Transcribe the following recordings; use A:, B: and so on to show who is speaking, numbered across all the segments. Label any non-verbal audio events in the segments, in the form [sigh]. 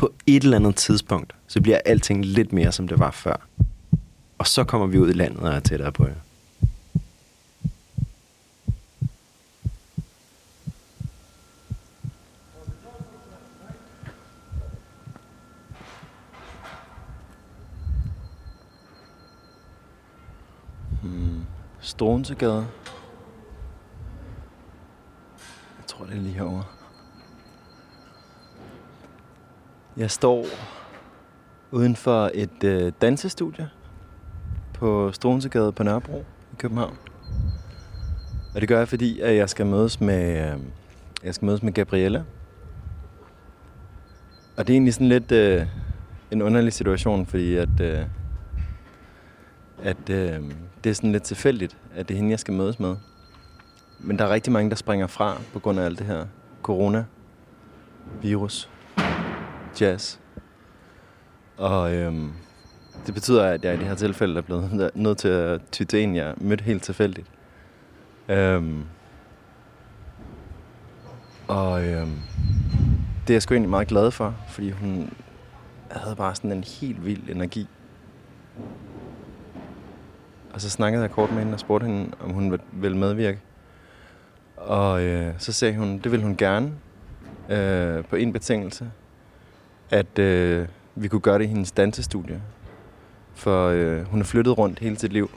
A: På et eller andet tidspunkt, så bliver alting lidt mere, som det var før. Og så kommer vi ud i landet og er tættere på jer. Hmm. Jeg tror, det er lige herovre. Jeg står uden for et øh, dansestudie på Struensegade på Nørrebro i København. Og det gør jeg, fordi at jeg skal mødes med, øh, jeg skal mødes med Gabriella. Og det er egentlig sådan lidt øh, en underlig situation, fordi at, øh, at øh, det er sådan lidt tilfældigt, at det er hende, jeg skal mødes med. Men der er rigtig mange, der springer fra på grund af alt det her corona, virus, jazz. Og øhm, det betyder, at jeg i det her tilfælde er blevet [laughs] nødt til at ty til en, jeg mødte helt tilfældigt. Øhm, og øhm, det er jeg sgu egentlig meget glad for, fordi hun havde bare sådan en helt vild energi. Og så snakkede jeg kort med hende og spurgte hende, om hun ville medvirke. Og øh, så sagde hun, det vil hun gerne, øh, på en betingelse, at øh, vi kunne gøre det i hendes dansestudie. For øh, hun er flyttet rundt hele sit liv,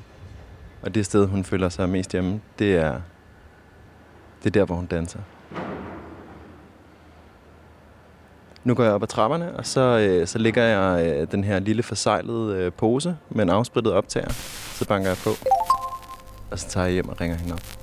A: og det sted, hun føler sig mest hjemme, det er, det er der, hvor hun danser. Nu går jeg op ad trapperne, og så, øh, så ligger jeg øh, den her lille forseglede øh, pose med en afsprittet optager. Så banker jeg på, og så tager jeg hjem og ringer hende op.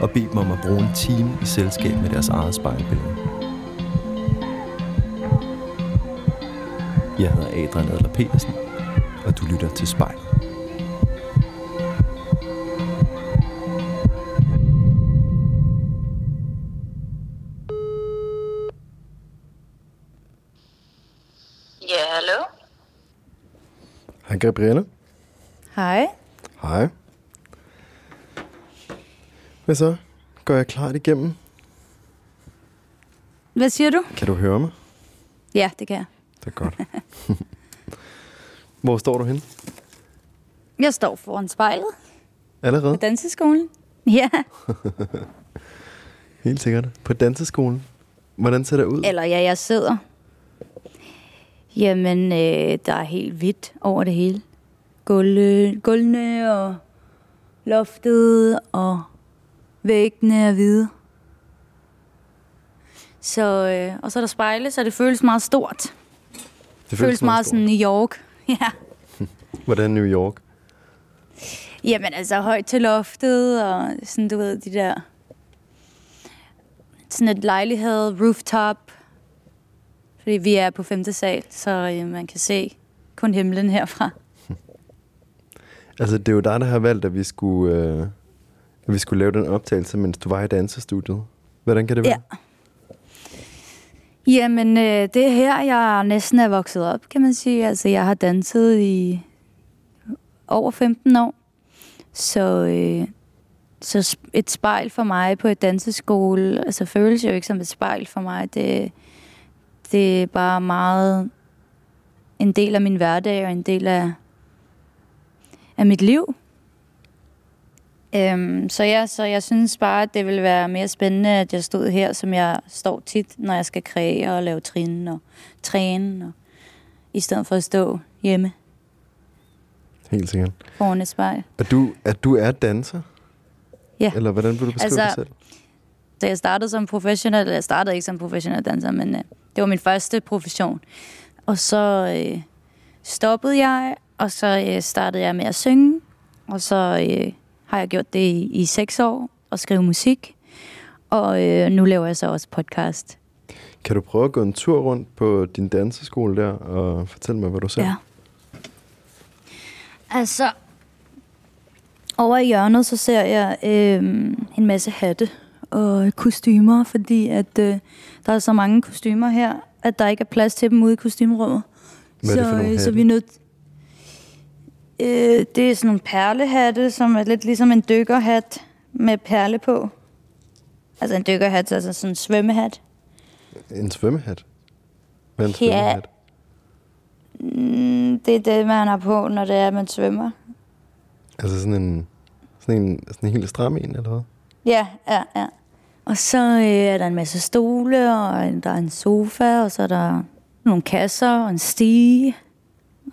B: og bede dem om at bruge en time i selskab med deres eget spejlbillede. Jeg hedder Adrian Adler Petersen, og du lytter til spejlet.
C: Ja, hallo?
A: Hej Gabriella.
D: Hej.
A: Hej. Hvad så? Går jeg klart igennem?
D: Hvad siger du?
A: Kan du høre mig?
D: Ja, det kan jeg.
A: Det er godt. [laughs] Hvor står du hen?
D: Jeg står foran spejlet
A: Allerede?
D: på danseskolen. Ja, [laughs]
A: Helt sikkert. På danseskolen. Hvordan ser det ud?
D: eller ja, jeg sidder. Jamen, øh, der er helt hvidt over det hele. Gulve, gulvene og loftet og væggene er hvide. Så, øh, og så er der spejle, så det føles meget stort. Det
A: det
D: føles meget
A: stort.
D: sådan New York. [laughs] Ja. [laughs]
A: Hvordan New York?
D: Jamen altså højt til loftet, og sådan, du ved, de der... Sådan et lejlighed, rooftop. Fordi vi er på femte sal, så øh, man kan se kun himlen herfra. [laughs]
A: Altså, det er jo dig, der har valgt, at vi skulle, øh, at vi skulle lave den optagelse, mens du var i dansestudiet. Hvordan kan det være?
D: Ja. Jamen, øh, det er her, jeg næsten er vokset op, kan man sige. Altså, jeg har danset i over 15 år. Så, øh, så et spejl for mig på et danseskole, altså føles jo ikke som et spejl for mig. Det, det er bare meget en del af min hverdag og en del af, af mit liv. Øhm, så ja, så jeg synes bare, at det ville være mere spændende, at jeg stod her, som jeg står tit, når jeg skal kreere og lave trin og træne, og, i stedet for at stå hjemme
A: Helt sikkert.
D: foran et spejl.
A: Er du, er du er danser?
D: Ja.
A: Eller hvordan vil du beskrive
D: Altså,
A: dig selv?
D: Da jeg startede som professionel, eller jeg startede ikke som professionel danser, men øh, det var min første profession. Og så øh, stoppede jeg, og så øh, startede jeg med at synge. Og så øh, har jeg gjort det i, i seks år, og skrive musik. Og øh, nu laver jeg så også podcast.
A: Kan du prøve at gå en tur rundt på din danseskole der, og fortælle mig, hvad du ser?
D: Ja. Altså, over i hjørnet, så ser jeg øh, en masse hatte og kostymer, fordi at øh, der er så mange kostymer her, at der ikke er plads til dem ude i kostymerummet.
A: Hvad er det for
D: så,
A: nogle
D: øh, så
A: hatte?
D: vi er nødt... Øh, det er sådan nogle perlehatte, som er lidt ligesom en dykkerhat med perle på. Altså en dykkerhat, altså sådan en svømmehat.
A: En svømmehat? Hvad er en
D: Ja.
A: svømmehat?
D: Mm, det er det, man har på, når det er, at man svømmer.
A: Altså sådan en, sådan en, sådan en helt stram en, eller hvad?
D: Ja, ja, ja. Og så øh, er der en masse stole, og en- der er en sofa, og så er der nogle kasser, og en stige,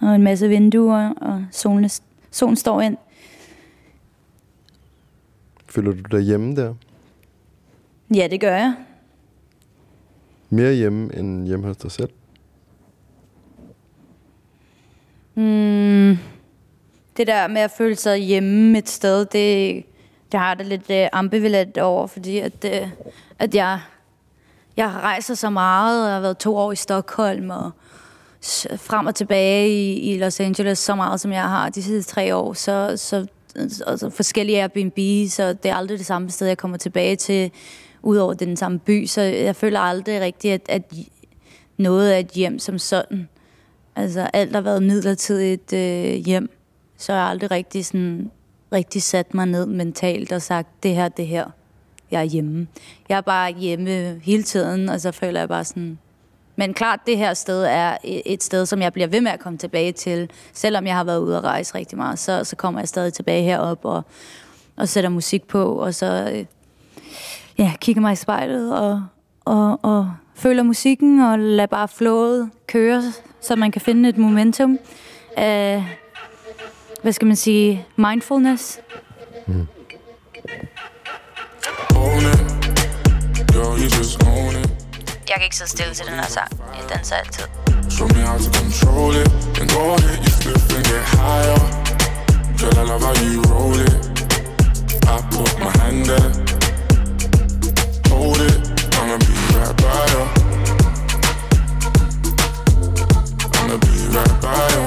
D: og en masse vinduer, og solen, solen står ind.
A: Føler du dig hjemme der?
D: Ja, det gør jeg.
A: Mere hjemme end hjemme hos dig selv?
D: Mm, det der med at føle sig hjemme et sted, det, det har det lidt øh, ambivalent over, fordi at, øh, at jeg, jeg rejser så meget, og har været to år i Stockholm, og frem og tilbage i, i Los Angeles så meget, som jeg har de sidste tre år, så, så altså forskellige Airbnb, så det er aldrig det samme sted, jeg kommer tilbage til, udover den samme by, så jeg føler aldrig rigtigt, at, at noget er et hjem som sådan. Altså alt har været midlertidigt øh, hjem, så har jeg aldrig rigtig, sådan, rigtig sat mig ned mentalt og sagt, det her, det her, jeg er hjemme. Jeg er bare hjemme hele tiden, og så føler jeg bare sådan... Men klart, det her sted er et sted, som jeg bliver ved med at komme tilbage til. Selvom jeg har været ude at rejse rigtig meget, så, så kommer jeg stadig tilbage herop og, og sætter musik på, og så øh, ja, kigger mig i spejlet og, og, og føler musikken og lader bare flowet køre, så man kan finde et momentum af, hvad skal man sige, mindfulness.
E: Own it. Girl, you just own it.
D: Jeg kan ikke sidde stille til den her sang. Jeg danser altid.
E: Show me how to control it. Then go ahead, you flip and get higher. Girl, I love how you roll it. I put my hand there. Hold it. I'ma be right by you. I'ma be right by you.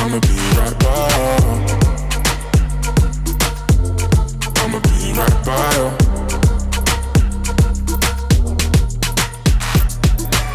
E: I'ma be right by you. I'ma be right by you.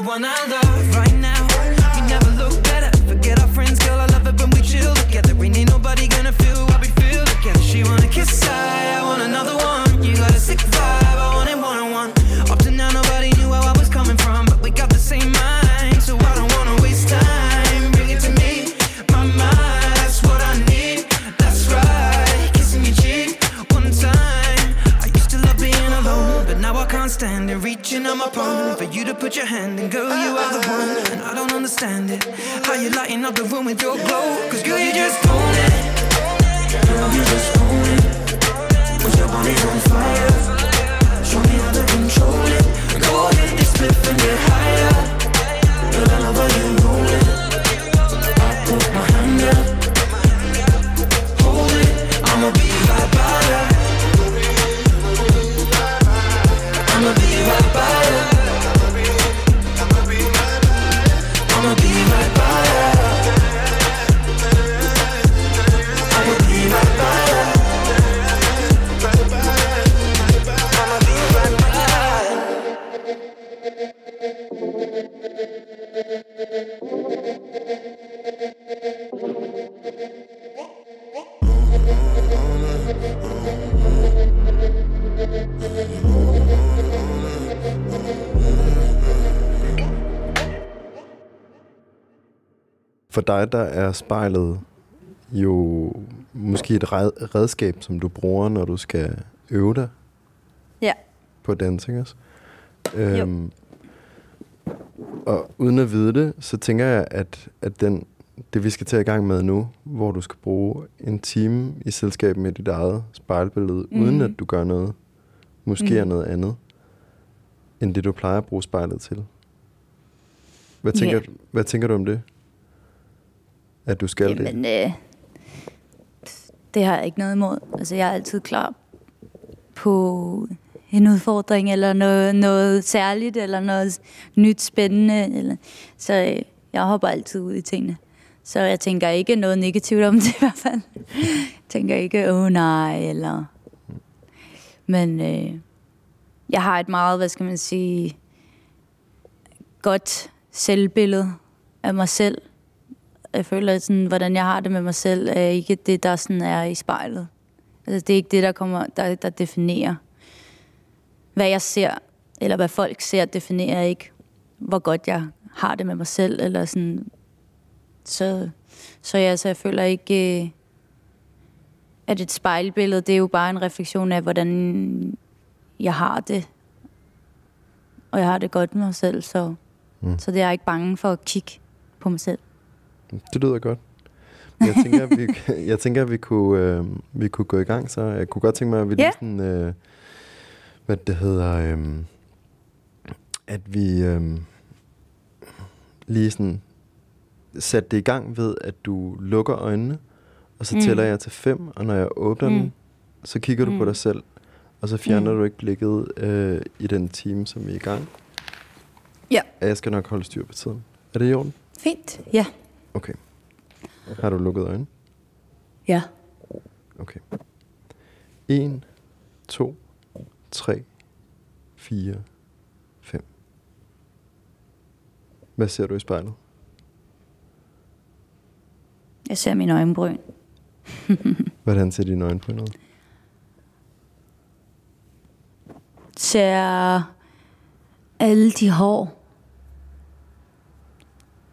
F: The one I love right now. You never look better. Forget our friends, girl. I love it when we chill together. Ain't ain't nobody gonna feel what we feel together. She wanna kiss, I, I want another one. You got a sick vibe, for you to put your hand in. Girl, you are the one, and I don't understand it. How you lighting up the room with your glow? Cause girl, you just own it. Girl, you just own it. Put your body on fire.
A: Dig, der er spejlet jo måske et red- redskab, som du bruger, når du skal øve dig
D: Ja.
A: på dancing også. Øhm, og uden at vide det, så tænker jeg, at, at den, det vi skal til i gang med nu, hvor du skal bruge en time i selskab med dit eget spejlbillede, mm. uden at du gør noget, måske
D: Mhm.
A: er noget andet, end det du plejer at bruge spejlet til. Hvad tænker,
D: Ja.
A: hvad tænker du om det? At du skal det?
D: Øh, det har jeg ikke noget imod. Altså, jeg er altid klar på en udfordring, eller noget, noget særligt, eller noget nyt spændende. Eller, så øh, jeg hopper altid ud i tingene. Så jeg tænker ikke noget negativt om [laughs] det i hvert fald. Jeg tænker ikke, åh oh, nej, eller... Men øh, jeg har et meget, hvad skal man sige, godt selvbillede af mig selv. Jeg føler, sådan, hvordan jeg har det med mig selv, er ikke det, der sådan er i spejlet. Altså, det er ikke det, der, kommer, der, der definerer, hvad jeg ser, eller hvad folk ser, definerer ikke, hvor godt jeg har det med mig selv, eller sådan. Så, så, ja, så jeg føler ikke, øh, at et spejlbillede, det er jo bare en refleksion af, hvordan jeg har det. Og jeg har det godt med mig selv, så,
A: mm.
D: så det er jeg ikke bange for at kigge på mig selv.
A: Det lyder godt. Jeg tænker, at vi, [laughs] jeg tænker, at vi kunne, øh, vi kunne gå i gang, så jeg kunne godt tænke mig, at vi
D: Ja.
A: lige sådan, øh, hvad det hedder, øh, at vi øh, lige sådan satte det i gang ved, at du lukker øjnene, og så
D: Mm.
A: tæller jeg til fem, og når jeg åbner
D: Mm.
A: den, så kigger du på
D: Mm.
A: dig selv, og så fjerner
D: Mm.
A: du ikke blikket øh, i den time, som vi er i gang.
D: Ja.
A: Og Jeg skal nok holde styr på tiden. Er det i orden?
D: Fint. Ja.
A: Okay. Har du lukket øjnene?
D: Ja.
A: Okay. 1, 2, 3, 4, 5. Hvad ser du i spejlet?
D: Jeg ser mine øjenbryn. [laughs]
A: Hvordan ser dine på noget?
D: Ser alle de hår.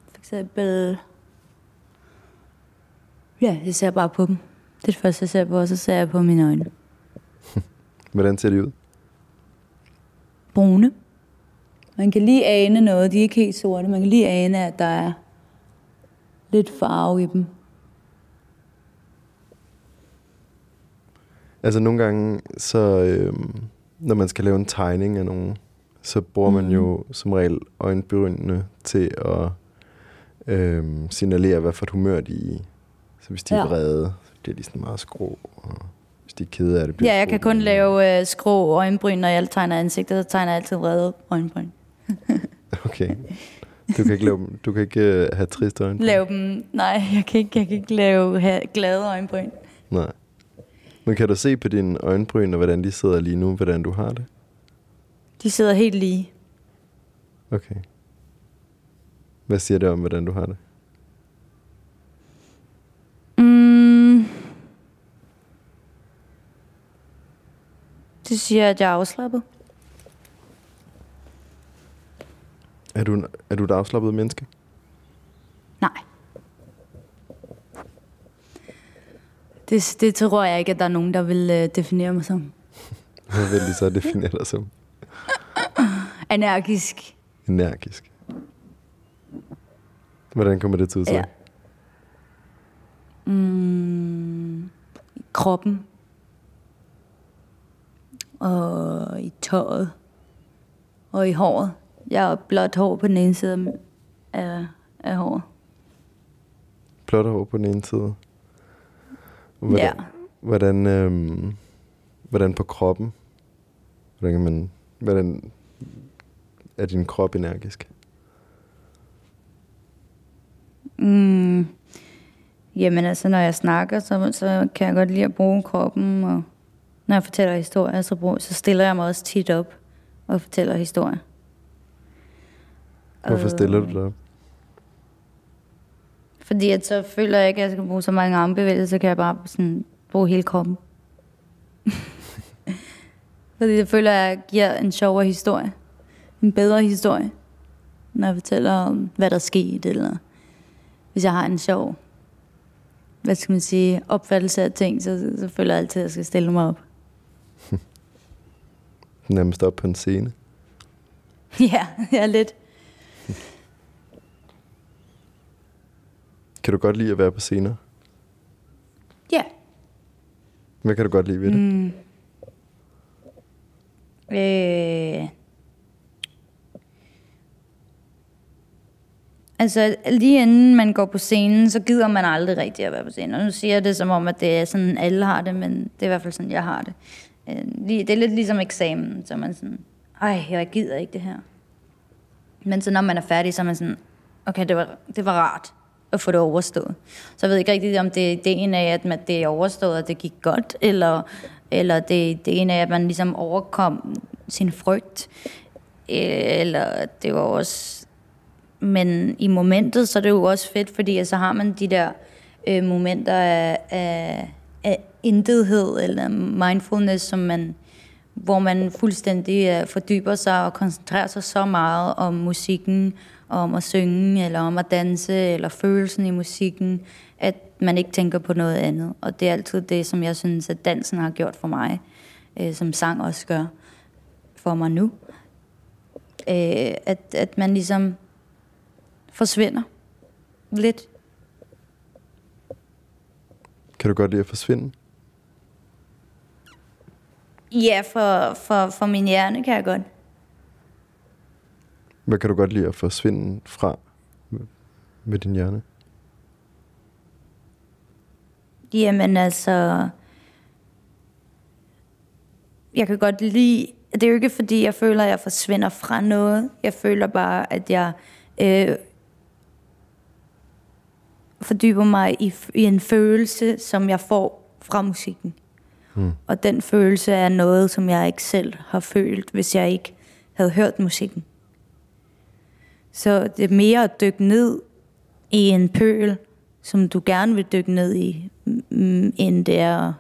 D: For eksempel... Ja, jeg ser bare på dem. Det er det første, jeg ser på, og så ser jeg på mine øjne. [laughs]
A: Hvordan ser de ud?
D: Brune. Man kan lige ane noget. De er ikke helt sorte. Man kan lige ane, at der er lidt farve i dem.
A: Altså nogle gange, så øhm, når man skal lave en tegning af nogen, så bruger man
D: Mhm.
A: jo som regel øjenbrynene til at øhm, signalere, hvad for et humør de er. Så hvis de er
D: Ja.
A: vrede, så bliver de sådan meget skrå. Og hvis de er kede af det, bliver
D: Ja, jeg kan kun lave øh, skrå øjenbryn, når jeg tegner ansigtet. Så tegner jeg altid vrede øjenbryn. [laughs]
A: Okay. Du kan ikke, lave, dem- du kan ikke øh, have triste øjne.
D: Lave dem... Nej, jeg kan ikke, jeg kan ikke lave have glade øjenbryn.
A: Nej. Men kan du se på dine øjenbryn, og hvordan de sidder lige nu, hvordan du har det?
D: De sidder helt lige.
A: Okay. Hvad siger det om, hvordan du har det?
D: Det siger, at jeg er afslappet.
A: Er du, en- er du et afslappet menneske?
D: Nej. Det, det tror jeg ikke, at der er nogen, der vil øh, definere mig som. [laughs]
A: Hvad vil de så definere dig som? [laughs]
D: Energisk.
A: Energisk. Hvordan kommer det til udtryk?
D: Ja. Mm, kroppen. Og i tøjet. Og i håret. Jeg har blåt hår på den ene side af, af håret.
A: Plot hår på den ene side. Hvordan,
D: Ja.
A: hvordan, øhm, hvordan på kroppen? Hvordan kan man... Hvordan er din krop energisk?
D: Mm, jamen altså, når jeg snakker, så, så kan jeg godt lide at bruge kroppen, og når jeg fortæller historier, så, brug, så stiller jeg mig også tit op og fortæller historier.
A: Hvorfor stiller du dig op?
D: Fordi at så føler jeg ikke, at jeg skal bruge så mange armbevægelser, så kan jeg bare sådan bruge hele kroppen. [laughs] Fordi det føler jeg giver en sjovere historie. En bedre historie. Når jeg fortæller om, hvad der skete, eller hvis jeg har en sjov, hvad skal man sige, opfattelse af ting, så, så føler jeg altid, at jeg skal stille mig op.
A: Nærmest op på en scene. [laughs]
D: ja, er lidt.
A: Kan du godt lide at være på scener?
D: Ja.
A: Hvad kan du godt lide ved det?
D: Mm. Øh. Altså, lige inden man går på scenen, så gider man aldrig rigtig at være på scenen. Og nu siger jeg det som om, at det er sådan, alle har det, men det er i hvert fald sådan, jeg har det. Øh, Det er lidt ligesom eksamen, så man sådan, ej, jeg gider ikke det her. Men så når man er færdig, så er man sådan, okay, det var, det var rart at få det overstået. Så jeg ved ikke rigtigt, om det er det af, at man, det er overstået, og det gik godt, eller, eller det, det ideen af, at man ligesom overkom sin frygt, øh, eller det var også... Men i momentet, så er det jo også fedt, fordi så har man de der øh, momenter af, af, af intethed, eller mindfulness, som man, hvor man fuldstændig øh, fordyber sig og koncentrerer sig så meget om musikken, om at synge, eller om at danse, eller følelsen i musikken, at man ikke tænker på noget andet. Og det er altid det, som jeg synes, at dansen har gjort for mig, øh, som sang også gør for mig nu. Øh, at, at man ligesom forsvinder lidt.
A: Kan du godt lide at forsvinde?
D: Ja, for, for, for min hjerne kan jeg godt.
A: Hvad kan du godt lide at forsvinde fra med- din hjerne?
D: Jamen altså... Jeg kan godt lide... Det er jo ikke, fordi jeg føler, at jeg forsvinder fra noget. Jeg føler bare, at jeg øh, fordyber mig i, i en følelse, som jeg får fra musikken.
A: Mm.
D: Og den følelse er noget, som jeg ikke selv har følt, hvis jeg ikke havde hørt musikken. Så det er mere at dykke ned i en pøl, som du gerne vil dykke ned i, mm, end det er,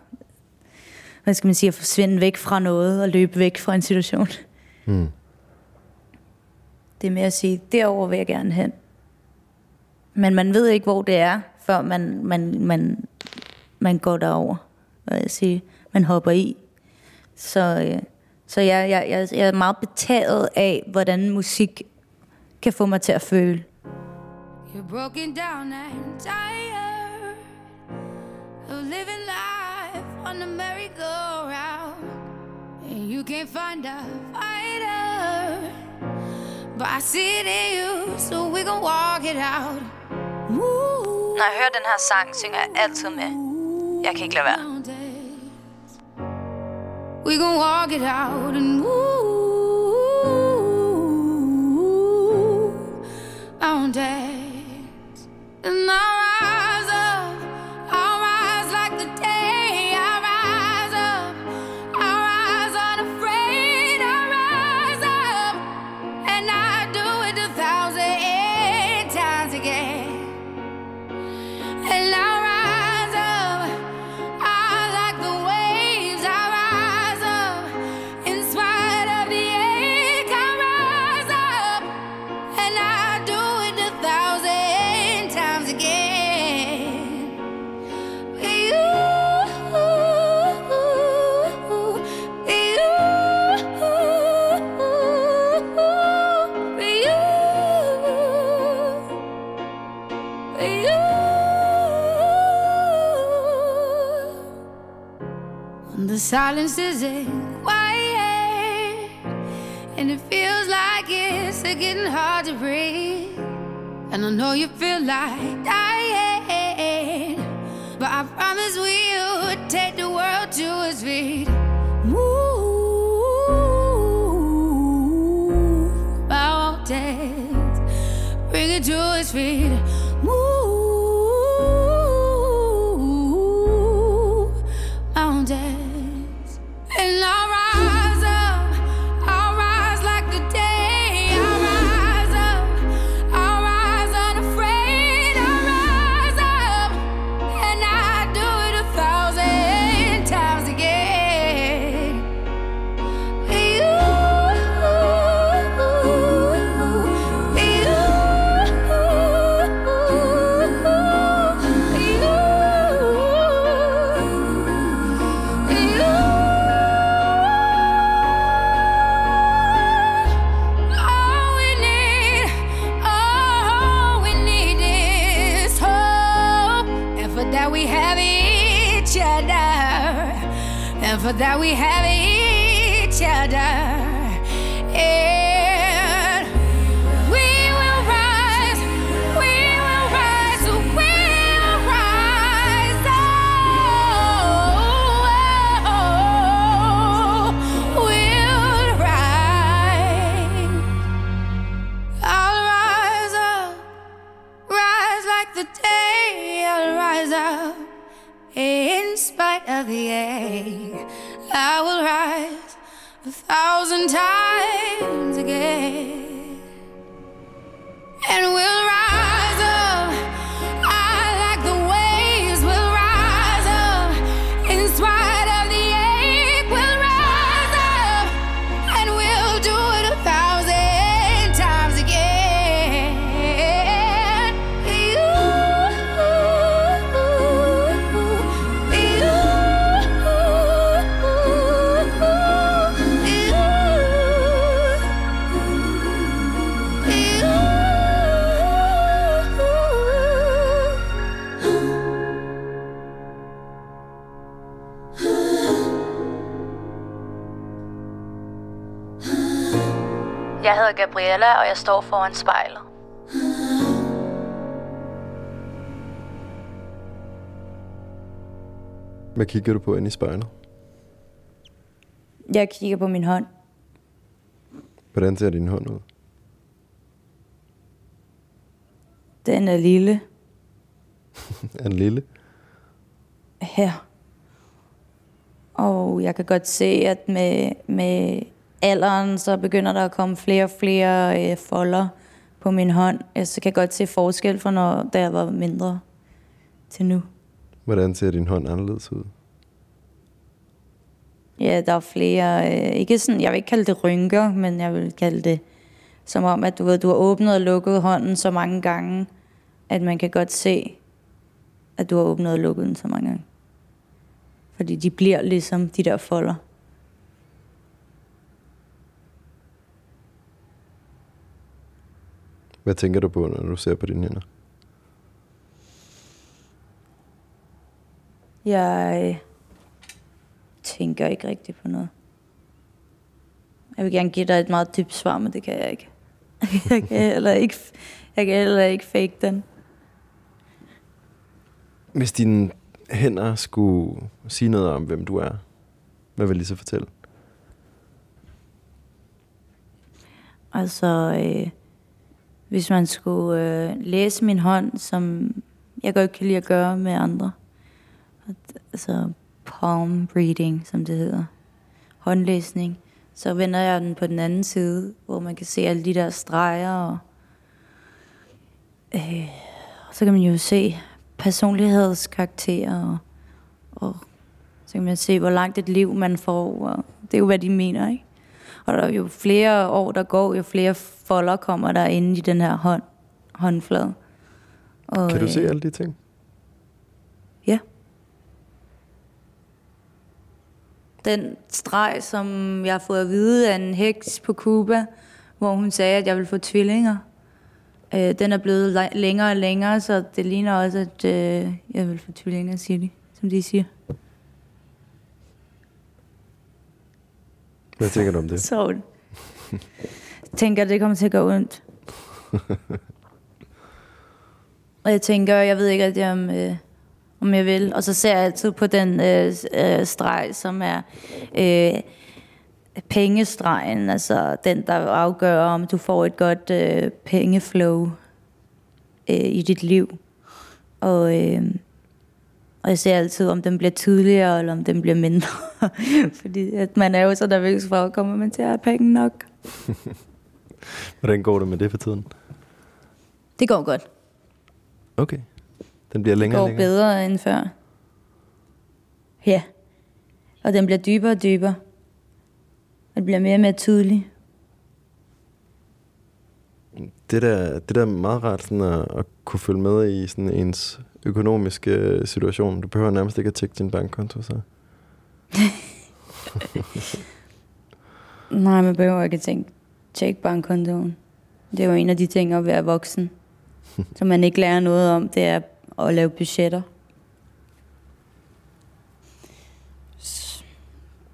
D: hvad skal man sige, at forsvinde væk fra noget og løbe væk fra en situation.
A: Mm.
D: Det er mere at sige, derover vil jeg gerne hen. Men man ved ikke, hvor det er, før man, man, man, man går derover. Hvad jeg sige? man hopper i. Så, øh, så jeg, jeg, jeg, jeg er meget betaget af, hvordan musik kan få mig til at føle.
G: You're broken down and tired of living life on the merry-go-round. And you can't find a fighter, but I see it in you, so we gon' walk it out.
D: Når jeg hører den her sang, synger jeg altid med. Jeg kan ikke lade være.
G: We gon' walk it out and move mountains. And I silence is quiet, and it feels like it's getting hard to breathe. And I know you feel like dying, but I promise we'll take the world to its feet. Move mountains, bring it to its feet. Move we have
D: Gabriella, og jeg står foran spejlet.
A: Hvad kigger du på inde i spejlet?
D: Jeg kigger på min hånd.
A: Hvordan ser din hånd ud?
D: Den er lille [laughs]
A: Er den lille?
D: her. Og jeg kan godt se, at med, med alderen, så begynder der at komme flere og flere øh, folder på min hånd. Jeg så kan godt se forskel fra, når da jeg var mindre til nu.
A: Hvordan ser din hånd anderledes ud?
D: Ja, der er flere, øh, ikke sådan, jeg vil ikke kalde det rynker, men jeg vil kalde det som om, at du, ved, du har åbnet og lukket hånden så mange gange, at man kan godt se, at du har åbnet og lukket den så mange gange. Fordi de bliver ligesom de der folder.
A: Hvad tænker du på, når du ser på dine hænder?
D: Jeg tænker ikke rigtigt på noget. Jeg vil gerne give dig et meget dybt svar, men det kan jeg ikke. [laughs] jeg, kan heller ikke jeg kan heller ikke fake den.
A: Hvis dine hænder skulle sige noget om, hvem du er, hvad vil så fortælle?
D: Altså, øh, hvis man skulle øh, læse min hånd, som jeg godt kan lide at gøre med andre. Altså palm reading, som det hedder. Håndlæsning. Så vender jeg den på den anden side, hvor man kan se alle de der streger. Og, øh, og så kan man jo se personlighedskarakterer. Og, og så kan man se, hvor langt et liv man får. Og det er jo, hvad de mener, ikke? Og der er jo flere år, der går, jo flere folder kommer der inde i den her hånd, håndflade. Og,
A: Kan du se
D: øh,
A: alle de ting?
D: Ja. Den streg, som jeg har fået at vide af en heks på Cuba, hvor hun sagde, at jeg ville få tvillinger. Øh, den er blevet længere og længere, så det ligner også, at øh, jeg vil få tvillinger, siger de, som de siger.
A: Hvad tænker du om det? [laughs]
D: Så tænker, at det kommer til at gå ondt. Og jeg tænker, jeg ved ikke rigtig, om, øh, om jeg vil. Og så ser jeg altid på den øh, øh, streg, som er øh, pengestregen. Altså den, der afgør, om du får et godt øh, pengeflow øh, i dit liv. Og, øh, og jeg ser altid, om den bliver tydeligere, eller om den bliver mindre. [laughs] Fordi at man er jo så nervøs for, kommer man til at have penge nok? [laughs] [laughs]
A: Hvordan går det med det for tiden?
D: Det går godt.
A: Okay. Den bliver længere
D: går
A: og længere.
D: bedre end før. Ja. Og den bliver dybere og dybere. Og det bliver mere og mere tydelig.
A: Det der, det der er meget rart sådan at, at kunne følge med i sådan ens økonomiske situation. Du behøver nærmest ikke at tjekke din bankkonto, så. [laughs]
D: Nej, man behøver ikke at tænke, tjek bankkontoen. Det er jo en af de ting at være voksen. som man ikke lærer noget om, det er at lave budgetter.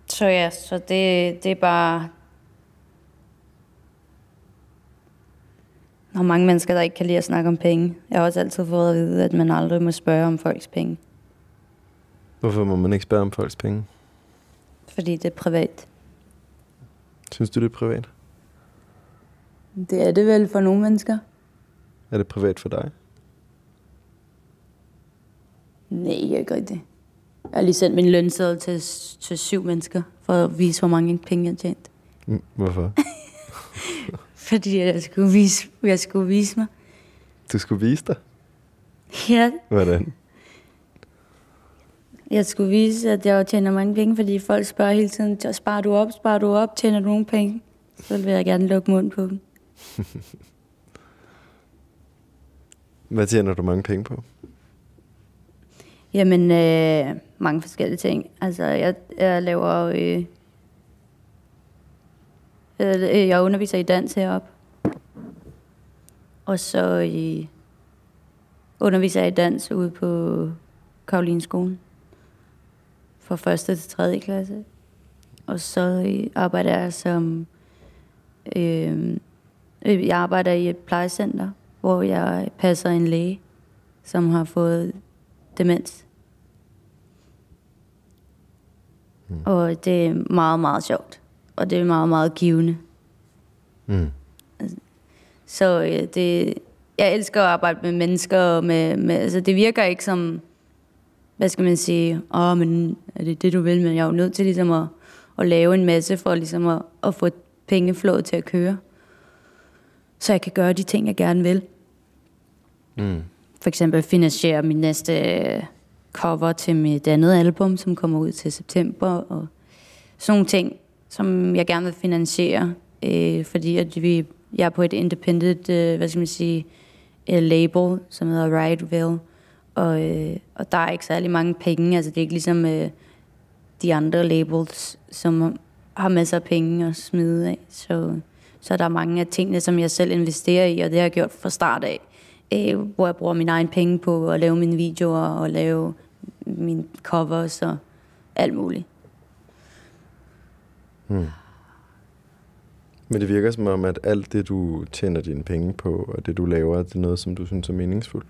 D: Så ja, så det, det er bare... Der er mange mennesker, der ikke kan lide at snakke om penge. Jeg har også altid fået at vide, at man aldrig må spørge om folks penge.
A: Hvorfor må man ikke spørge om folks penge?
D: Fordi det er privat.
A: Synes du, det er privat?
D: Det er det vel for nogle mennesker?
A: Er det privat for dig?
D: Nej, ikke rigtigt. Jeg har lige sendt min lønseddel til, til syv mennesker, for at vise, hvor mange penge jeg har tjent.
A: Mm, Hvorfor? [laughs]
D: Fordi jeg skulle vise, jeg skulle vise mig.
A: Du skulle vise dig.
D: Ja,
A: Hvordan?
D: jeg skulle vise, at jeg tjener mange penge, fordi folk spørger hele tiden, "Så sparer du op, sparer du op, tjener du nogle penge? Så vil jeg gerne lukke mund på dem. [laughs]
A: Hvad tjener du mange penge på?
D: Jamen, øh, mange forskellige ting. Altså, jeg, jeg laver... Øh, øh, jeg underviser i dans heroppe. Og så i, underviser jeg i dans ude på Karolinskolen. Fra 1. til 3. klasse. Og så øh, arbejder jeg som... Øh, jeg arbejder i et plejecenter, hvor jeg passer en læge, som har fået demens. Mm. Og det er meget, meget sjovt. Og det er meget, meget givende.
A: Mm.
D: Så øh, det, jeg elsker at arbejde med mennesker. Og med, med, altså det virker ikke som, hvad skal man sige, åh, men er det det, du vil? Men jeg er jo nødt til ligesom at, at lave en masse for ligesom at, at få pengeflået til at køre. Så jeg kan gøre de ting, jeg gerne vil.
A: Mm.
D: For eksempel finansiere min næste øh, cover til mit andet album, som kommer ud til september, og sådan nogle ting, som jeg gerne vil finansiere, øh, fordi at vi, jeg er på et independent, øh, hvad skal man sige, øh, label, som hedder Rightville, og, øh, og der er ikke særlig mange penge, altså det er ikke ligesom øh, de andre labels, som har masser af penge at smide af, så, så der er mange af tingene, som jeg selv investerer i, og det har jeg gjort fra start af øh, hvor jeg bruger mine egne penge på at lave mine videoer og lave mine covers og alt muligt.
A: Mm. Men det virker som om, at alt det, du tjener dine penge på, og det, du laver, det er noget, som du synes er meningsfuldt.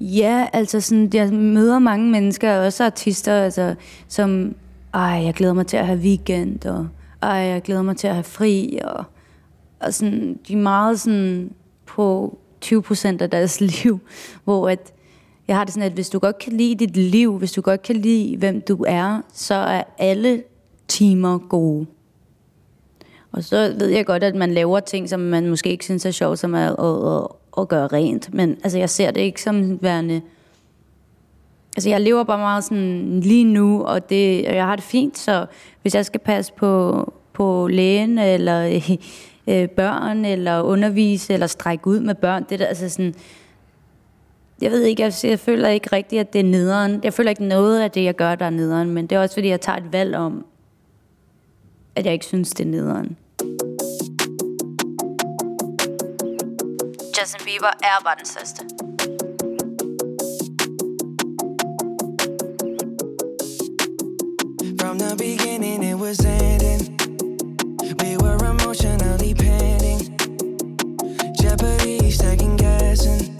D: Ja, altså sådan, jeg møder mange mennesker, også artister, altså, som, ej, jeg glæder mig til at have weekend, og ej, jeg glæder mig til at have fri, og, og sådan, de er meget sådan på 20 procent af deres [laughs] liv, hvor at, jeg har det sådan, at hvis du godt kan lide dit liv, hvis du godt kan lide, hvem du er, så er alle timer gode. Og så ved jeg godt, at man laver ting, som man måske ikke synes er sjovt, som er at, at, at gøre rent. Men altså, jeg ser det ikke som værende... Altså, jeg lever bare meget sådan lige nu, og, det, og jeg har det fint, så hvis jeg skal passe på, på lægen, eller [laughs] øh, børn, eller undervise, eller strække ud med børn, det der, altså sådan... Jeg ved ikke, jeg, jeg føler ikke rigtigt, at det er nederen. Jeg føler ikke noget af det, jeg gør, der er nederen, men det er også, fordi jeg tager et valg om, at jeg ikke synes, det er nederen.
H: Justin Bieber er bare den største.
F: the beginning,
I: it was ending. We were emotionally panting. Jeopardy, second guessing.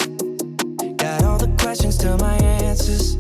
I: Got
J: all the questions to my
H: answers.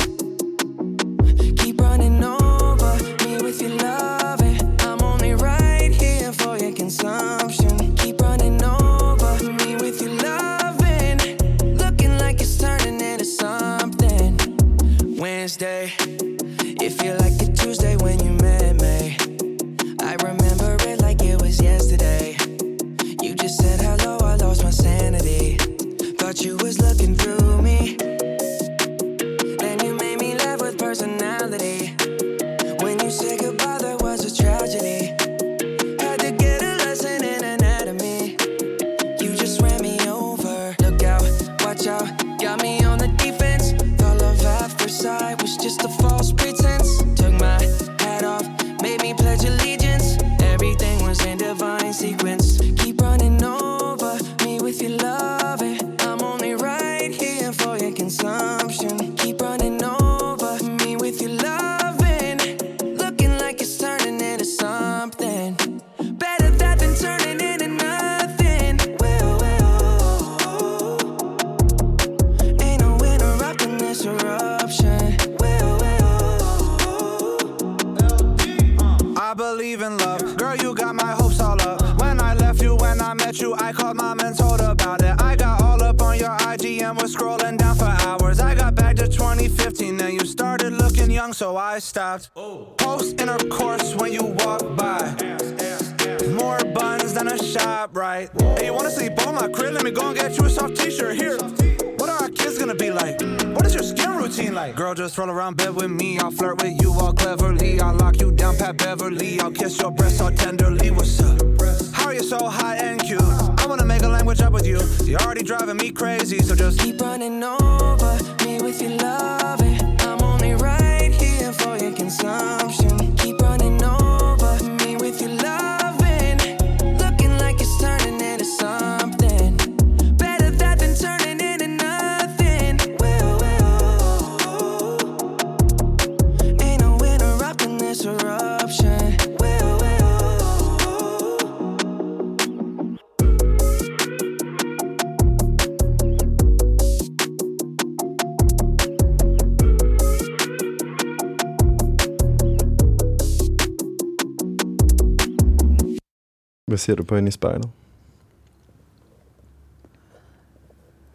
H: Ser du på hende i spejlet?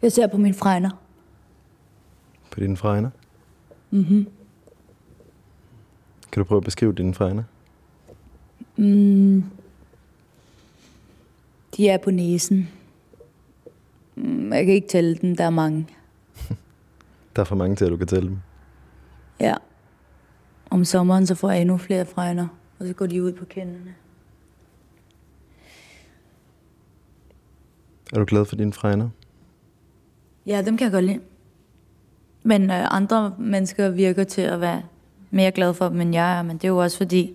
D: Jeg ser på min fregner.
H: På dine fregner?
D: Mm-hmm.
H: Kan du prøve at beskrive dine fregner?
D: Mm. De er på næsen. Mm, Jeg kan ikke tælle dem, der er mange. [laughs]
H: Der er for mange til, at du kan tælle dem.
D: Ja. Om sommeren så får jeg endnu flere fregner, og så går de ud på kinderne.
H: Er du glad for dine fregner?
D: Ja, dem kan jeg godt lide. Men øh, andre mennesker virker til at være mere glade for dem, end jeg er. Men det er jo også fordi,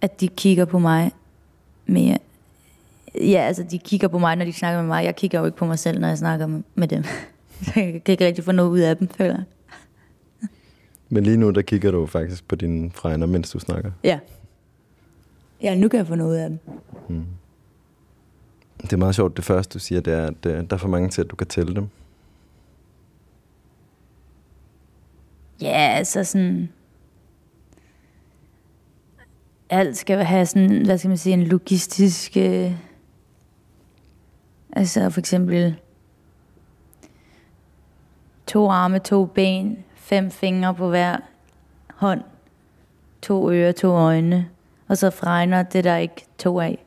D: at de kigger på mig mere. Ja, altså de kigger på mig, når de snakker med mig. Jeg kigger jo ikke på mig selv, når jeg snakker med- dem. [laughs] Så jeg kan ikke rigtig få noget ud af dem, føler jeg.
H: Men lige nu, der kigger du faktisk på dine fregner, mens du snakker.
D: Ja. Ja, nu kan jeg få noget ud af dem.
H: Mm. Det er meget sjovt, det første du siger, det er, at øh, der er for mange til, at du kan tælle dem.
D: Ja, altså sådan... Alt skal have sådan, hvad skal man sige, en logistisk... Øh, altså for eksempel... To arme, to ben, fem fingre på hver hånd, to ører, to øjne, og så fregner det der ikke to af,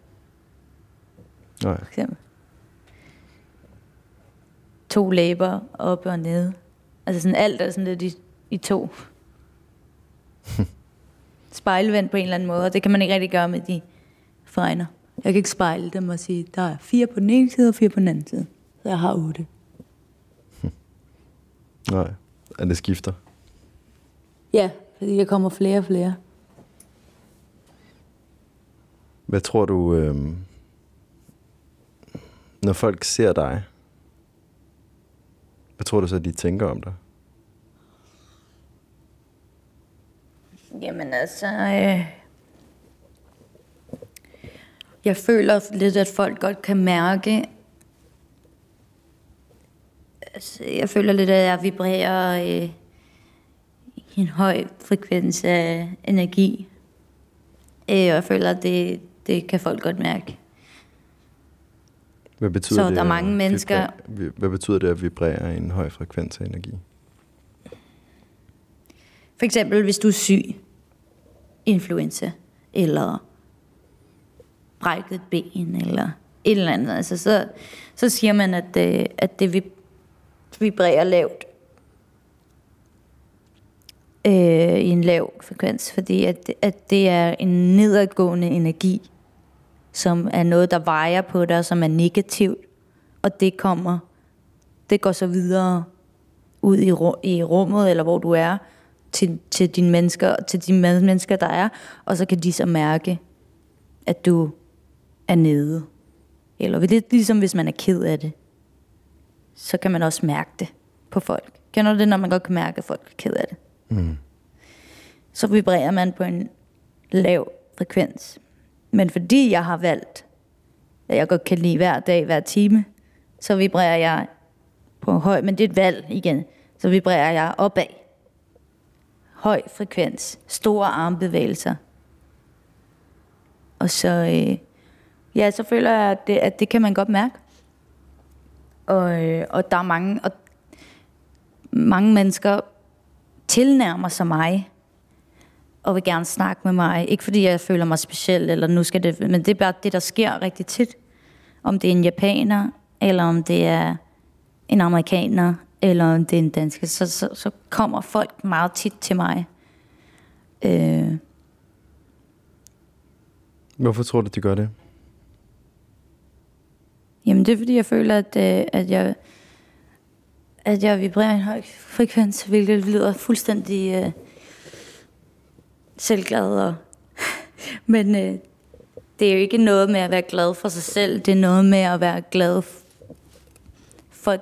H: Nej.
D: for eksempel. To læber op og ned. Altså sådan alt er sådan lidt i, i to. [laughs] Spejlvendt på en eller anden måde, og det kan man ikke rigtig gøre med de fregner. Jeg kan ikke spejle dem og sige, der er fire på den ene side og fire på den anden side. Så jeg har otte. [laughs]
H: Nej, at det skifter.
D: Ja, fordi der kommer flere og flere.
H: Hvad tror du, øh, når folk ser dig, hvad tror du så, de tænker om dig?
D: Jamen altså... Øh, jeg føler lidt, at folk godt kan mærke... Altså, jeg føler lidt, at jeg vibrerer øh, i en høj frekvens af energi. Øh, og jeg føler, at det, det kan folk godt mærke.
H: Hvad betyder
D: Så
H: det,
D: der er mange mennesker-
H: vibrere- vi- Hvad betyder det at vibrere i en høj frekvens af energi?
D: For eksempel, hvis du er syg, influenza, eller brækket et ben, eller et eller andet, altså, så, så siger man, at, øh, at det vib- vibrerer lavt øh, i en lav frekvens, fordi at, at det er en nedadgående energi, som er noget, der vejer på dig, som er negativt, og det kommer, det går så videre ud i, ru- i rummet, eller hvor du er, til, til dine mennesker, til de mennesker, der er, og så kan de så mærke, at du er nede. Eller lidt ligesom hvis man er ked af det, så kan man også mærke det på folk. Kender du det, når man godt kan mærke, at folk er ked af det?
A: Mm.
D: så vibrerer man på en lav frekvens. Men fordi jeg har valgt, at jeg godt kan lide hver dag, hver time, så vibrerer jeg på høj, men det er et valg igen, så vibrerer jeg opad. Høj frekvens, store armbevægelser. Og så, øh, ja, så føler jeg, at det, at det kan man godt mærke. Og, øh, og der er mange, og mange mennesker tilnærmer sig mig, og vil gerne snakke med mig. Ikke fordi jeg føler mig speciel, eller nu skal det, men det er bare det, der sker rigtig tit. Om det er en japaner, eller om det er en amerikaner, eller om det er en dansker, så, så, så kommer folk meget tit til mig. Øh,
A: Hvorfor tror du, de gør det?
D: Jamen det er fordi, jeg føler, at, øh, at jeg at jeg vibrerer en høj frekvens, hvilket lyder fuldstændig øh, selvglad. Og Men øh, det er jo ikke noget med at være glad for sig selv, det er noget med at være glad for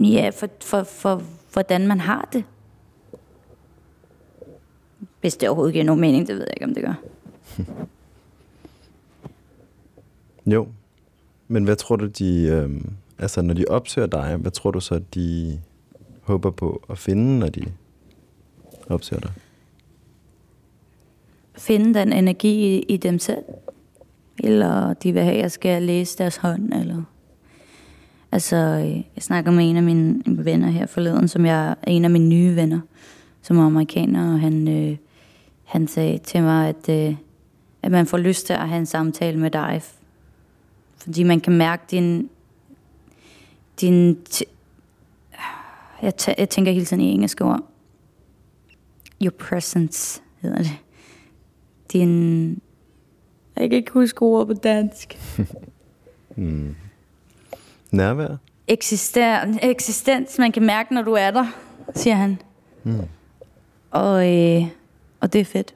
D: ja, for, for, for hvordan man har det. Hvis det overhovedet giver nogen mening, det ved jeg ikke, om det gør. [laughs]
A: Jo. Men hvad tror du, de... Øh, altså, når de opsøger dig, hvad tror du så, de håber på at finde, når de opsøger dig?
D: finde den energi i, i dem selv. Eller de vil have, at jeg skal læse deres hånd. Eller... Altså, jeg snakker med en af mine venner her forleden, som jeg er en af mine nye venner, som er amerikaner, og han, øh, han sagde til mig, at, øh, at man får lyst til at have en samtale med dig, fordi man kan mærke din, din t- jeg, t- jeg tænker hele tiden i engelsk ord. Your presence hedder det din... Jeg kan ikke huske ordet på dansk. [laughs]
A: Hmm. Nærvær?
D: Eksister, eksistens, man kan mærke, når du er der, siger han.
A: Mm.
D: Og, øh, og det er fedt.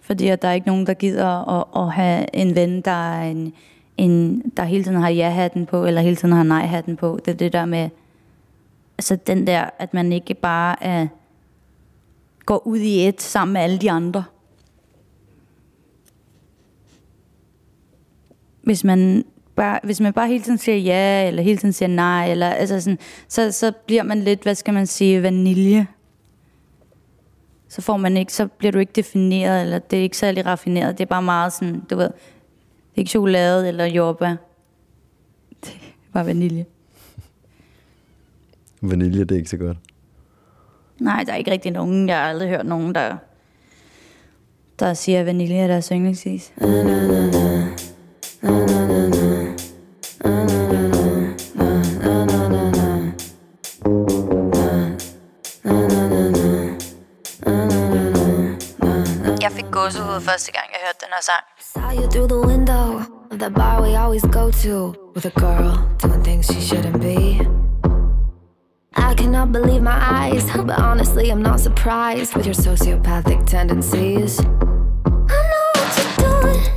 D: Fordi at der er ikke nogen, der gider at, at have en ven, der, er en, en, der hele tiden har ja-hatten på, eller hele tiden har nej-hatten på. Det er det der med, altså den der, at man ikke bare er, går ud i et sammen med alle de andre. hvis man bare, hvis man bare hele tiden siger ja, eller hele tiden siger nej, eller, altså sådan, så, så bliver man lidt, hvad skal man sige, vanilje. Så får man ikke, så bliver du ikke defineret, eller det er ikke særlig raffineret. Det er bare meget sådan, du ved, det er ikke chokolade eller jordbær. [laughs] Det er bare vanilje.
A: Vanilje, det er ikke så godt.
D: Nej, der er ikke rigtig nogen, jeg har aldrig hørt nogen, der, der siger, at vanilje er deres yndlingsis.
H: Jeg fik gåsehud første gang, jeg hørte den her sang.
K: Saw you through the window of the bar we always go to with a girl doing things she shouldn't be. I cannot believe my eyes, but honestly, I'm not surprised with your sociopathic tendencies. I know what you're doing,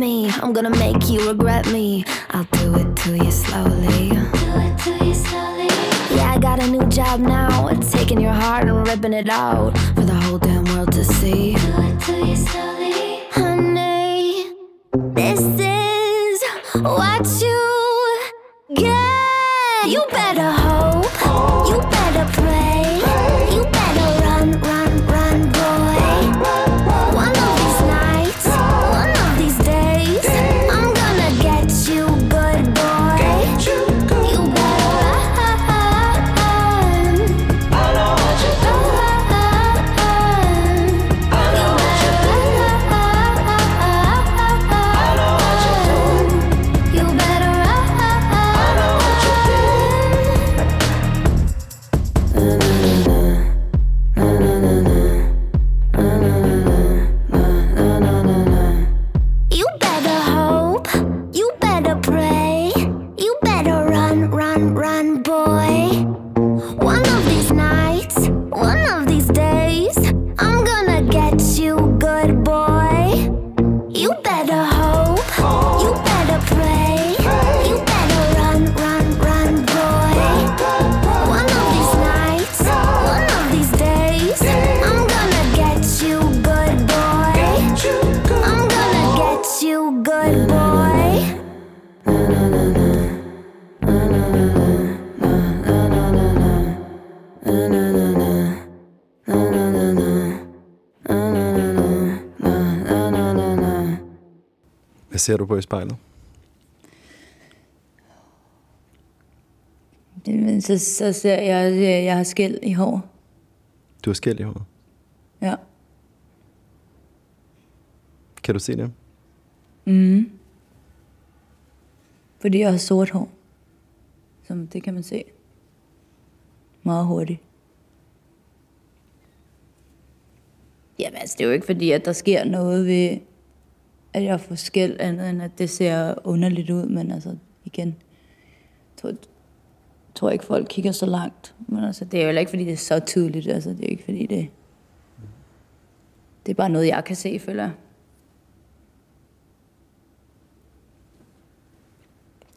K: I'm gonna make you regret me. I'll do it to you slowly. Do it to you slowly. Yeah, I got a new job now. Taking your heart and ripping it out for the whole damn world to see. Do it to you slowly. Honey, this is what you
A: ser du på i spejlet?
D: Så, så ser jeg, at jeg har skæld i hår.
A: Du har skæld i håret.
D: Ja.
A: Kan du se det?
D: Mm. Fordi jeg har sort hår. Som det kan man se. Meget hurtigt. Jamen altså, det er jo ikke fordi, at der sker noget ved, at jeg får skæld andet, end at det ser underligt ud. Men altså, igen, tror, tror ikke, folk kigger så langt. Men altså, det er jo ikke, fordi det er så tydeligt. Altså, det er ikke, fordi det... Det er bare noget, jeg kan se, føler jeg.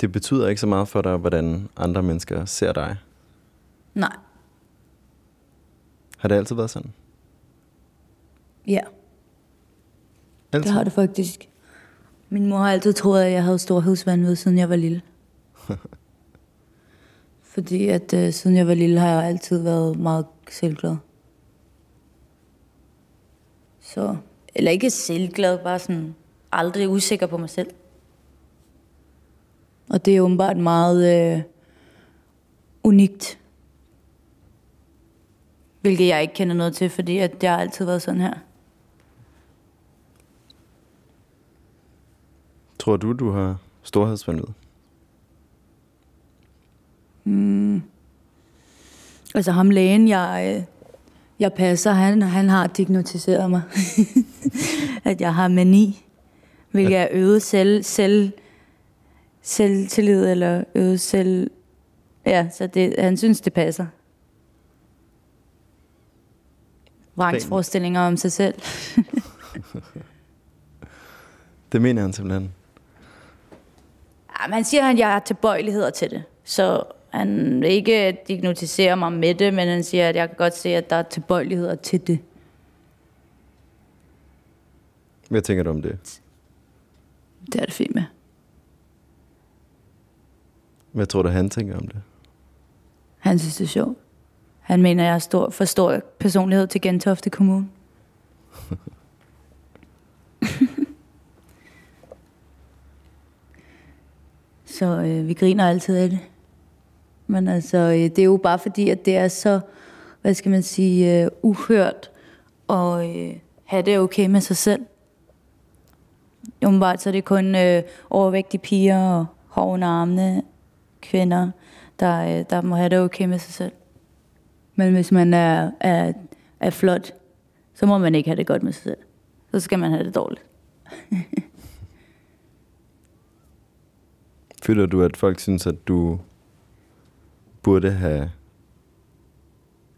A: Det betyder ikke så meget for dig, hvordan andre mennesker ser dig.
D: Nej.
A: Har det altid været sådan?
D: Ja.
A: Altid?
D: Det har det faktisk. Min mor har altid troet, at jeg havde storhedsvandvid, siden jeg var lille. [laughs] Fordi at øh, siden jeg var lille, har jeg altid været meget selvglad. Så, eller ikke selvglad, bare sådan aldrig usikker på mig selv. Og det er åbenbart meget øh, unikt. Hvilket jeg ikke kender noget til, fordi at det har altid været sådan her.
A: Tror du, du har storhedsvanvid?
D: Mm. Altså ham lægen, jeg, øh, jeg passer, han, han har diagnostiseret mig, [laughs] at jeg har mani, hvilket er øget selv, selv, selvtillid, eller øget selv... Ja, så det, han synes, det passer. Vrangsforestillinger om sig selv. [laughs]
A: Det mener han simpelthen.
D: Ja, men han siger, at jeg har tilbøjeligheder til det. Så han vil ikke diagnostisere mig med det, men han siger, at jeg kan godt se, at der er tilbøjeligheder til det.
A: Hvad tænker du om det?
D: Det er det fint med.
A: Hvad tror du, han tænker om det?
D: Han synes, det er sjovt. Han mener, jeg har stor, for stor personlighed til Gentofte Kommune. [laughs] Så øh, vi griner altid af det. Men altså, øh, det er jo bare fordi, at det er så, hvad skal man sige, øh, uhørt og øh, have det okay med sig selv. Umiddelbart så er det kun øh, overvægtige piger og hårde under armene, kvinder, der, øh, der må have det okay med sig selv. Men hvis man er, er, er flot, så må man ikke have det godt med sig selv. Så skal man have det dårligt. [laughs]
A: Føler du, at folk synes, at du burde have,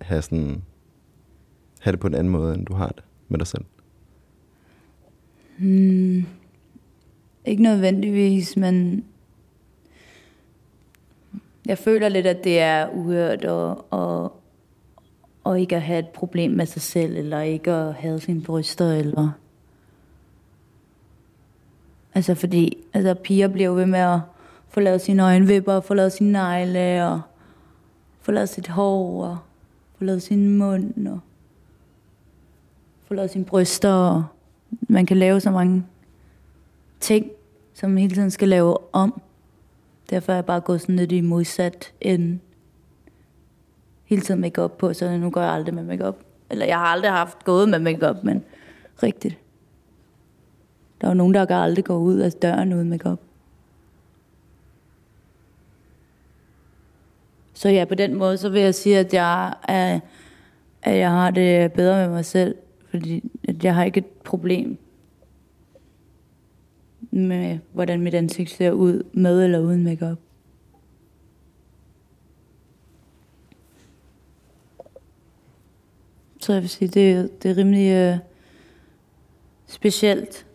A: have, sådan, have det på en anden måde, end du har det med dig selv?
D: Hmm. Ikke nødvendigvis, men jeg føler lidt, at det er uhørt og, og, og ikke at have et problem med sig selv, eller ikke at have sine bryster, eller... Altså fordi, altså piger bliver jo ved med at få lavet sine øjenvipper, få lavet sine negle, og få lavet sit hår, og få lavet sin mund, og få lavet sine bryster, og man kan lave så mange ting, som man hele tiden skal lave om. Derfor er jeg bare gået sådan lidt i modsat ende. Hele tiden make på, så nu går jeg aldrig med makeup. Eller jeg har aldrig haft gået med makeup, men rigtigt. Der er jo nogen, der aldrig går ud af døren uden makeup. Så ja, på den måde, så vil jeg sige, at jeg, er, at jeg har det bedre med mig selv. Fordi at jeg har ikke et problem med, hvordan mit ansigt ser ud med eller uden makeup. Så jeg vil sige, det, det er rimelig øh, specielt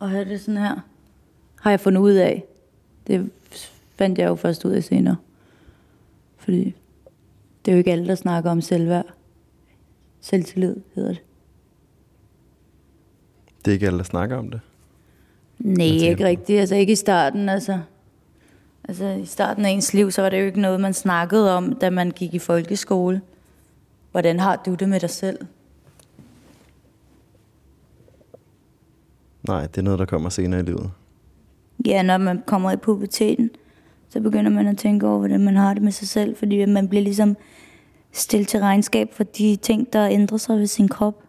D: at have det sådan her. Har jeg fundet ud af. Det fandt jeg jo først ud af senere. Fordi det er jo ikke alle, der snakker om selvværd. Selvtillid hedder det.
A: Det er ikke alle, der snakker om det?
D: Nej, ikke rigtigt. Altså ikke i starten. Altså. altså i starten af ens liv, så var det jo ikke noget, man snakkede om, da man gik i folkeskole. Hvordan har du det med dig selv?
A: Nej, det er noget, der kommer senere i livet.
D: Ja, når man kommer i puberteten, så begynder man at tænke over, hvordan man har det med sig selv, fordi man bliver ligesom stillet til regnskab for de ting, der ændrer sig ved sin krop.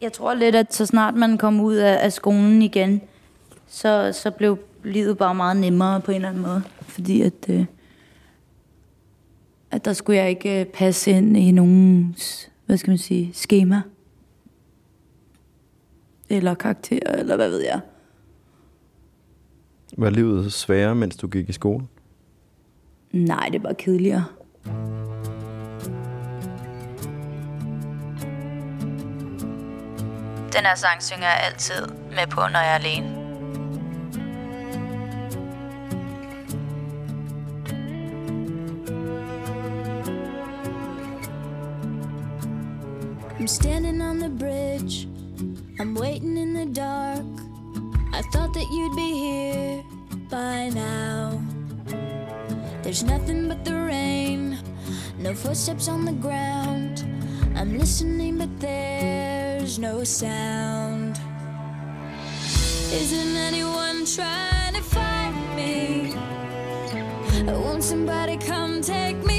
D: Jeg tror lidt, at så snart man kom ud af, af skolen igen, så, så blev livet bare meget nemmere på en eller anden måde. Fordi at, øh, at der skulle jeg ikke øh, passe ind i nogens, hvad skal man sige, schema. Eller karakter, eller hvad ved jeg.
A: Var livet sværere, mens du gik i skole?
D: Nej, det var kedeligere.
L: Den her sang synger jeg altid med på, når jeg er alene.
G: Footsteps on the ground. I'm listening, but there's no sound. Isn't anyone trying to find me? Won't somebody come take me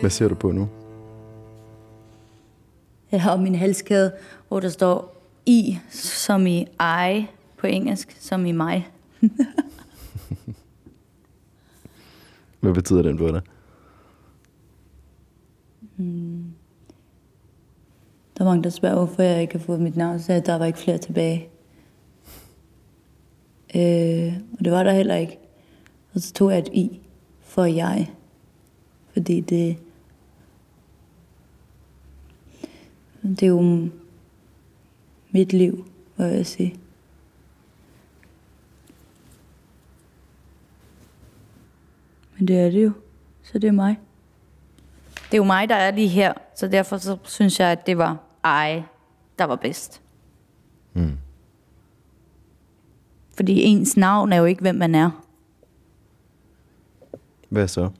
A: Hvad ser du på nu?
D: Jeg har min halskæde, hvor der står I, som i I på engelsk, som i mig. [laughs]
A: Hvad betyder den på dig?
D: Hmm. Der er mange, der spørger, hvorfor jeg ikke har fået mit navn, så der var ikke flere tilbage. Øh, og det var der heller ikke. Og så tog jeg et I for jeg. Fordi det... Det er jo mit liv, hvad jeg sige. Men det er det jo. Så det er mig. Det er jo mig, der er lige her, så derfor så synes jeg, at det var I, der var bedst.
A: Mm.
D: Fordi ens navn er jo ikke, hvem man er.
A: Hvad så?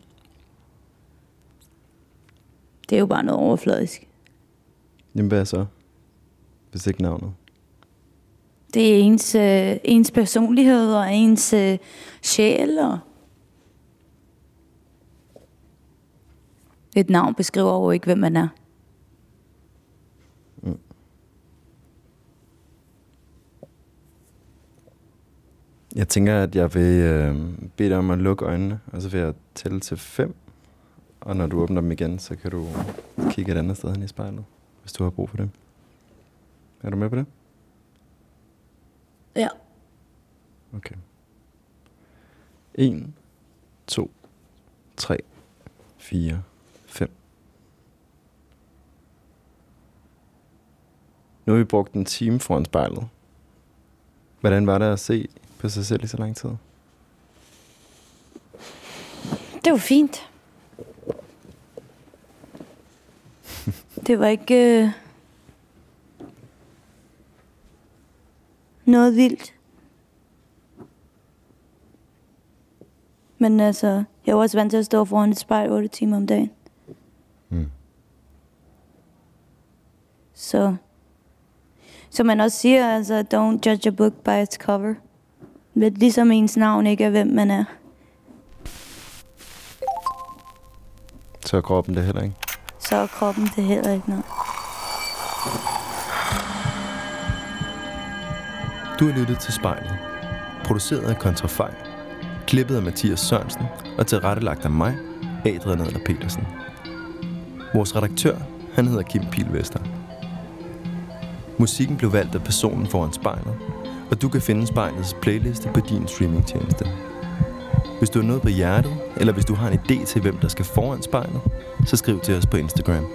D: Det er jo bare noget overfladisk.
A: Jamen, hvad så? Hvis ikke navnet.
D: Det er ens, øh, ens personlighed og ens øh, sjæl. Og Et navn beskriver jo ikke, hvem man er.
A: Jeg tænker, at jeg vil øh, bede dig om at lukke øjnene, og så vil jeg tælle til fem. Og når du åbner dem igen, så kan du kigge et andet sted hen i spejlet, hvis du har brug for det. Er du med på det?
D: Ja.
A: Okay. 1, 2, 3, 4, 5. Nu har vi brugt en time foran spejlet. Hvordan var det at se på sig selv i så lang tid?
D: Det var fint. Det var ikke øh, noget vildt. Men altså, jeg var også vant til at stå foran et spejl 8 timer om dagen.
A: Mm.
D: Så, som man også siger, altså, don't judge a book by its cover. Lidt ligesom ens navn ikke er, hvem man er.
A: Så er kroppen det heller ikke.
D: Så er kroppen det heller ikke noget.
A: Du har lyttet til spejlet. Produceret af Kontrafej. Klippet af Mathias Sørensen og tilrettelagt af mig, Adrian Adler Petersen. Vores redaktør, han hedder Kim Pilvester. Musikken blev valgt af personen foran spejlet, og du kan finde spejlets playliste på din streamingtjeneste. Hvis du har noget på hjertet, eller hvis du har en idé til, hvem der skal foran spejlet, så skriv til os på Instagram.